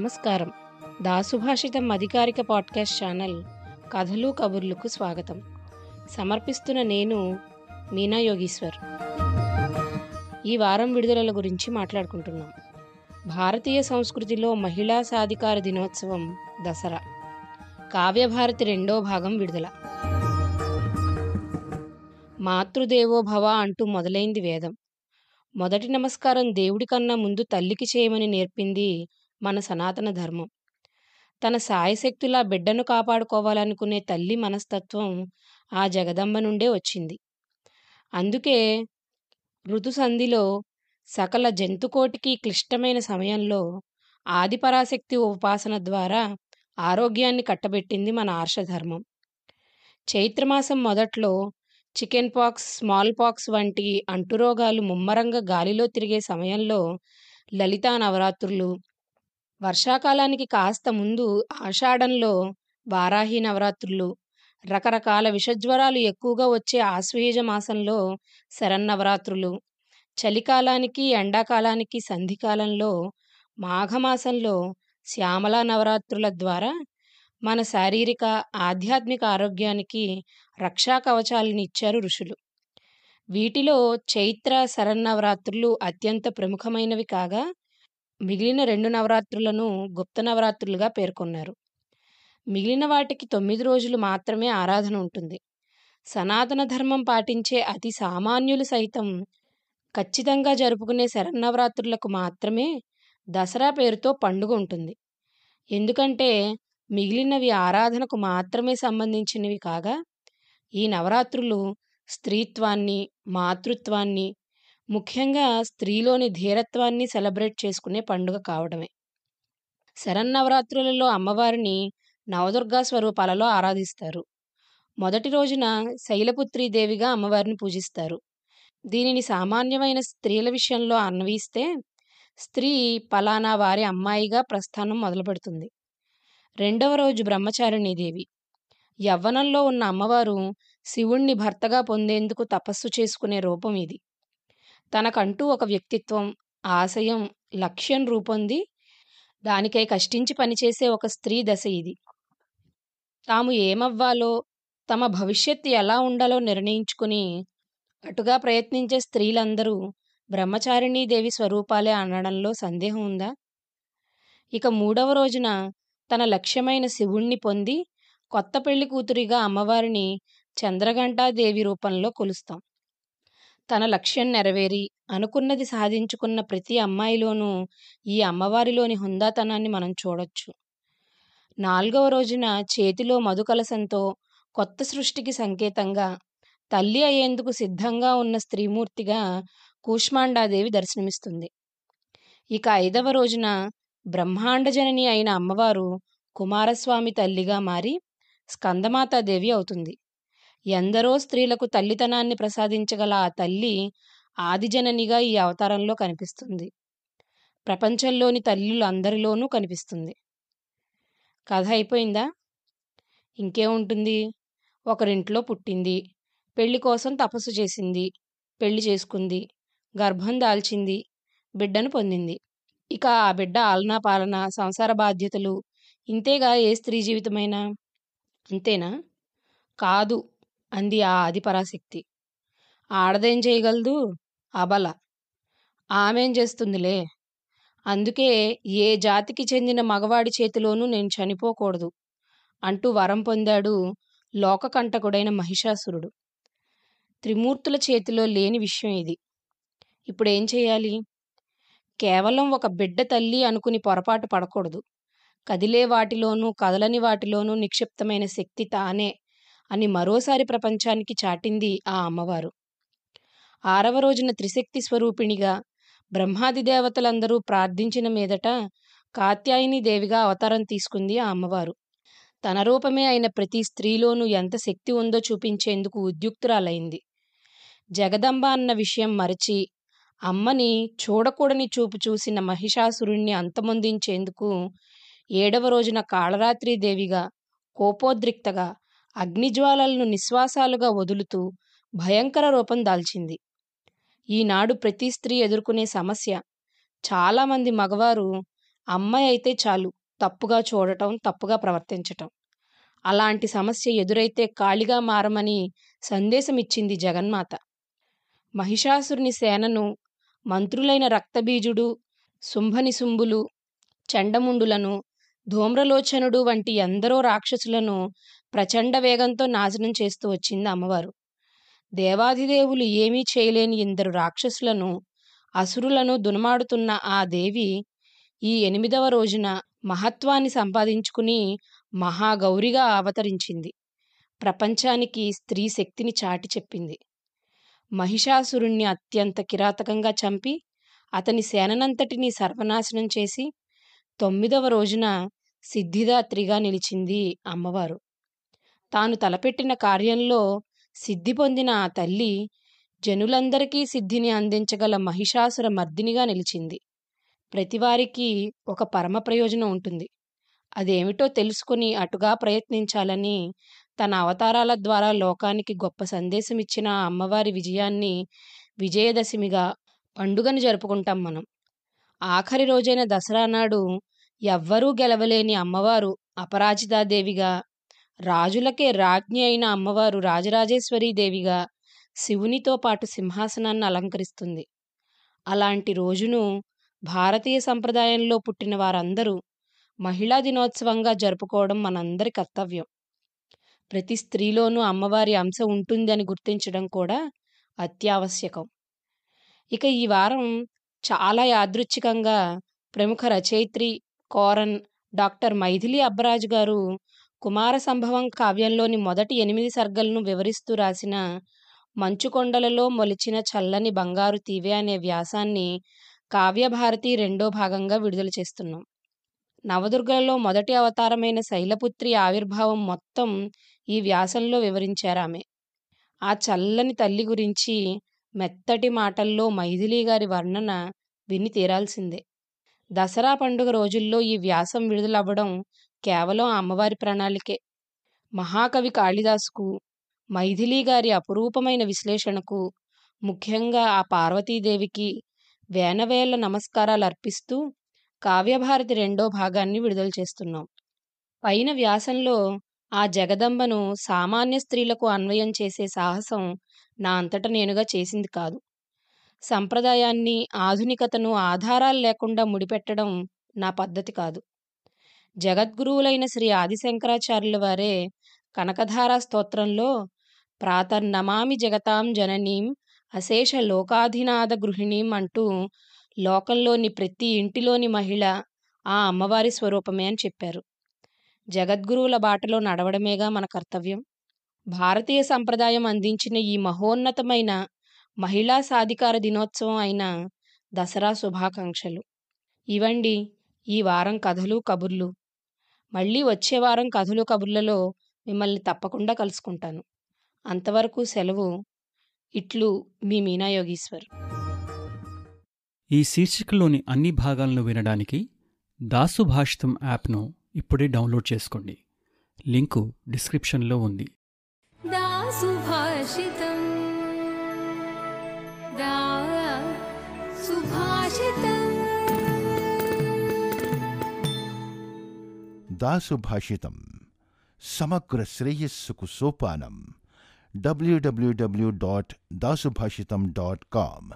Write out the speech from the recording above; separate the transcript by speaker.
Speaker 1: నమస్కారం. దాసుభాషితం అధికారిక podcast channel కథలు కబుర్లకు స్వాగతం. సమర్పిస్తున్న నేను మీనా యోగీశ్వర్. ఈ వారం విడుదలల గురించి మాట్లాడుకుంటున్నాం. భారతీయ సంస్కృతిలో మహిళా సాధికార దినోత్సవం దసరా. కావ్యభారతి రెండో భాగం విడుదల. మాతృదేవో భవ అంటూ మొదలైంది వేదం. మొదటి నమస్కారం దేవుడి కన్నా ముందు తల్లికి చేయమని నేర్పింది మన సనాతన ధర్మం. తన సాయశక్తులా బిడ్డను కాపాడుకోవాలనుకునే తల్లి మనస్తత్వం ఆ జగదంబ నుండే వచ్చింది. అందుకే ఋతుసంధిలో సకల జంతుకోటికి క్లిష్టమైన సమయంలో ఆదిపరాశక్తి ఉపాసన ద్వారా ఆరోగ్యాన్ని కట్టబెట్టింది మన ఆర్షధర్మం చైత్రమాసం మొదట్లో చికెన్ పాక్స్ స్మాల్ పాక్స్ వంటి అంటురోగాలు ముమ్మరంగా గాలిలో తిరిగే సమయంలో లలితా నవరాత్రులు వర్షాకాలానికి కాస్త ముందు ఆషాఢంలో వారాహి నవరాత్రులు రకరకాల విషజ్వరాలు ఎక్కువగా వచ్చే ఆశ్వేజ మాసంలో శరన్నవరాత్రులు చలికాలానికి ఎండాకాలానికి సంధికాలంలో మాఘమాసంలో శ్యామలా నవరాత్రుల ద్వారా మన శారీరక ఆధ్యాత్మిక ఆరోగ్యానికి రక్షా కవచాలను ఇచ్చారు ఋషులు. వీటిలో చైత్ర శరన్నవరాత్రులు అత్యంత ప్రముఖమైనవి కాగా మిగిలిన రెండు నవరాత్రులను గుప్త నవరాత్రులుగా పేర్కొన్నారు. మిగిలిన వాటికి తొమ్మిది రోజులు మాత్రమే ఆరాధన ఉంటుంది. సనాతన ధర్మం పాటించే అతి సామాన్యులు సైతం ఖచ్చితంగా జరుపుకునే శరన్నవరాత్రులకు మాత్రమే దసరా పేరుతో పండుగ ఉంటుంది. ఎందుకంటే మిగిలినవి ఆరాధనకు మాత్రమే సంబంధించినవి కాగా ఈ నవరాత్రులు స్త్రీత్వాన్ని మాతృత్వాన్ని ముఖ్యంగా స్త్రీలోని ధీరత్వాన్ని సెలబ్రేట్ చేసుకునే పండుగ కావడమే. శరన్నవరాత్రులలో అమ్మవారిని నవదుర్గా స్వరూపాలలో ఆరాధిస్తారు. మొదటి రోజున శైలపుత్రీదేవిగా అమ్మవారిని పూజిస్తారు. దీనిని సామాన్యమైన స్త్రీల విషయంలో అన్వయిస్తే స్త్రీ పలానా వారి అమ్మాయిగా ప్రస్థానం మొదలుపెడుతుంది. రెండవ రోజు బ్రహ్మచారిణీ దేవి. యవ్వనంలో ఉన్న అమ్మవారు శివుణ్ణి భర్తగా పొందేందుకు తపస్సు చేసుకునే రూపం ఇది. తనకంటూ ఒక వ్యక్తిత్వం ఆశయం లక్ష్యం రూపొంది. దానికై కష్టించి పనిచేసే ఒక స్త్రీ దశ ఇది. తాము ఏమవ్వాలో తమ భవిష్యత్తు ఎలా ఉండాలో నిర్ణయించుకుని అటుగా ప్రయత్నించే స్త్రీలందరూ బ్రహ్మచారిణీ దేవి స్వరూపాలే అనడంలో సందేహం ఉందా? ఇక మూడవ రోజున తన లక్ష్యమైన శివుణ్ణి పొంది కొత్త పెళ్ళి కూతురిగా అమ్మవారిని చంద్రఘంటాదేవి రూపంలో కొలుస్తాం. తన లక్ష్యం నెరవేరి అనుకున్నది సాధించుకున్న ప్రతి అమ్మాయిలోనూ ఈ అమ్మవారిలోని హుందాతనాన్ని మనం చూడొచ్చు. నాలుగవ రోజున చేతిలో మధుకలసంతో కొత్త సృష్టికి సంకేతంగా తల్లి అయ్యేందుకు సిద్ధంగా ఉన్న స్త్రీమూర్తిగా కూష్మాండాదేవి దర్శనమిస్తుంది. ఇక ఐదవ రోజున బ్రహ్మాండజనని అయిన అమ్మవారు కుమారస్వామి తల్లిగా మారి స్కందమాతాదేవి అవుతుంది. ఎందరో స్త్రీలకు తల్లితనాన్ని ప్రసాదించగల ఆ తల్లి ఆదిజననిగా ఈ అవతారంలో కనిపిస్తుంది. ప్రపంచంలోని తల్లులు అందరిలోనూ కనిపిస్తుంది. కథ అయిపోయిందా? ఇంకేముంటుంది ఒకరింట్లో పుట్టింది. పెళ్ళి కోసం తపస్సు చేసింది. పెళ్ళి చేసుకుంది. గర్భం దాల్చింది. బిడ్డను పొందింది. ఇక ఆ బిడ్డ ఆలనా పాలన సంసార బాధ్యతలు ఇంతేగా ఏ స్త్రీ జీవితమైనా? అంతేనా కాదు. అంది ఆ ఆదిపరాశక్తి ఆడదేం చేయగలదు? అబల. ఆమెం చేస్తుందిలే. అందుకే ఏ జాతికి చెందిన మగవాడి చేతిలోనూ నేను చనిపోకూడదు అంటూ వరం పొందాడు లోకకంటకుడైన మహిషాసురుడు. త్రిమూర్తుల చేతిలో లేని విషయం ఇది. ఇప్పుడేం చేయాలి? కేవలం ఒక బిడ్డ తల్లి అనుకుని పొరపాటు పడకూడదు. కదిలే వాటిలోనూ కదలని వాటిలోనూ నిక్షిప్తమైన శక్తి తానే అని మరోసారి ప్రపంచానికి చాటింది ఆ అమ్మవారు. ఆరవ రోజున త్రిశక్తి స్వరూపిణిగా బ్రహ్మాది దేవతలందరూ ప్రార్థించిన మీదట కాత్యాయని దేవిగా అవతారం తీసుకుంది ఆ అమ్మవారు. తన రూపమే అయిన ప్రతి స్త్రీలోనూ ఎంత శక్తి ఉందో చూపించేందుకు ఉద్యుక్తురాలైంది. జగదంబ అన్న విషయం మరచి అమ్మని చూడకూడని చూపు చూసిన మహిషాసురుణ్ణి అంతమొందించేందుకు ఏడవ రోజున కాళరాత్రి దేవిగా కోపోద్రిక్తగా అగ్నిజ్వాలలను నిశ్వాసాలుగా వదులుతూ భయంకర రూపం దాల్చింది. ఈనాడు ప్రతి స్త్రీ ఎదుర్కొనే సమస్య చాలామంది మగవారు అమ్మాయి అయితే చాలు తప్పుగా చూడటం తప్పుగా ప్రవర్తించటం. అలాంటి సమస్య ఎదురైతే ఖాళీగా మారమని సందేశం ఇచ్చింది జగన్మాత. మహిషాసురుని సేనను మంత్రులైన రక్తబీజుడు శుంభనిశుంభులు చండముండులను ధూమ్రలోచనుడు వంటి ఎందరో రాక్షసులను ప్రచండ వేగంతో నాశనం చేస్తూ వచ్చింది అమ్మవారు. దేవాదిదేవులు ఏమీ చేయలేని ఇందరు రాక్షసులను అసురులను దునమాడుతున్న ఆ దేవి ఈ ఎనిమిదవ రోజున మహత్వాన్ని సంపాదించుకుని మహాగౌరిగా అవతరించింది. ప్రపంచానికి స్త్రీ శక్తిని చాటి చెప్పింది. మహిషాసురుణ్ణి అత్యంత కిరాతకంగా చంపి అతని సేననంతటినీ సర్వనాశనం చేసి తొమ్మిదవ రోజున సిద్ధిదాత్రిగా నిలిచింది అమ్మవారు. తాను తలపెట్టిన కార్యంలో సిద్ధి పొందిన ఆ తల్లి జనులందరికీ సిద్ధిని అందించగల మహిషాసుర మర్దినిగా నిలిచింది. ప్రతివారికి ఒక పరమ ప్రయోజనం ఉంటుంది. అదేమిటో తెలుసుకుని అటుగా ప్రయత్నించాలని తన అవతారాల ద్వారా లోకానికి గొప్ప సందేశం ఇచ్చిన అమ్మవారి విజయాన్ని విజయదశమిగా పండుగను జరుపుకుంటాం మనం. ఆఖరి రోజైన దసరా నాడు ఎవ్వరూ గెలవలేని అమ్మవారు అపరాజితాదేవిగా రాజులకే రాజ్ఞి అయిన అమ్మవారు రాజరాజేశ్వరీదేవిగా శివునితో పాటు సింహాసనాన్ని అలంకరిస్తుంది. అలాంటి రోజును భారతీయ సంప్రదాయంలో పుట్టిన వారందరూ మహిళా దినోత్సవంగా జరుపుకోవడం మనందరి కర్తవ్యం. ప్రతి స్త్రీలోనూ అమ్మవారి అంశం ఉంటుంది అని గుర్తించడం కూడా అత్యావశ్యకం. ఇక ఈ వారం చాలా యాదృచ్ఛికంగా ప్రముఖ రచయిత్రి కోరన్ డాక్టర్ మైథిలి అబ్బరాజు గారు కుమార సంభవం కావ్యంలోని మొదటి ఎనిమిది సర్గలను వివరిస్తూ రాసిన మంచుకొండలలో మొలిచిన చల్లని బంగారు తీవె అనే వ్యాసాన్ని కావ్యభారతి రెండో భాగంగా విడుదల చేస్తున్నాం. నవదుర్గలలో మొదటి అవతారమైన శైలపుత్రి ఆవిర్భావం మొత్తం ఈ వ్యాసంలో వివరించారు ఆమె. ఆ చల్లని తల్లి గురించి మెత్తటి మాటల్లో మైథిలి గారి వర్ణన విని తీరాల్సిందే. దసరా పండుగ రోజుల్లో ఈ వ్యాసం విడుదలవ్వడం కేవలం అమ్మవారి ప్రణాళికే. మహాకవి కాళిదాసుకు మైథిలి గారి అపురూపమైన విశ్లేషణకు ముఖ్యంగా ఆ పార్వతీదేవికి వేనవేళ్ళ నమస్కారాలు అర్పిస్తూ కావ్యభారతి రెండో భాగాన్ని విడుదల చేస్తున్నాం. పైన వ్యాసంలో ఆ జగదంబను సామాన్య స్త్రీలకు అన్వయం చేసే సాహసం నా అంతట నేనుగా చేసింది కాదు. సంప్రదాయాన్ని ఆధునికతను ఆధారాలు లేకుండా ముడిపెట్టడం నా పద్ధతి కాదు. జగద్గురువులైన శ్రీ ఆదిశంకరాచార్యుల వారే కనకధార స్తోత్రంలో ప్రాతర్నమామి జగతాం జననీం అశేష లోకాధినాథ గృహిణీం అంటూ లోకంలోని ప్రతి ఇంటిలోని మహిళ ఆ అమ్మవారి స్వరూపమే అని చెప్పారు. జగద్గురువుల బాటలో నడవడమేగా మన కర్తవ్యం. భారతీయ సంప్రదాయం అందించిన ఈ మహోన్నతమైన మహిళా సాధికార దినోత్సవం అయిన దసరా శుభాకాంక్షలు. ఇవండి ఈ వారం కథలు కబుర్లు. మళ్ళీ వచ్చే వారం కథలు కబుర్లలో మిమ్మల్ని తప్పకుండా కలుసుకుంటాను. అంతవరకు సెలవు. ఇట్లు మీ మీనా యోగీశ్వర్.
Speaker 2: ఈ శీర్షికలోని అన్ని భాగాలను వినడానికి దాసు భాషితం యాప్ను ఇప్పుడే డౌన్లోడ్ చేసుకోండి. లింకు డిస్క్రిప్షన్లో ఉంది.
Speaker 3: దాసు భాషితం दासुभाषितम।
Speaker 4: समग्र श्रेयस कुसोपानम। W W W dot Dasubhashitam dot com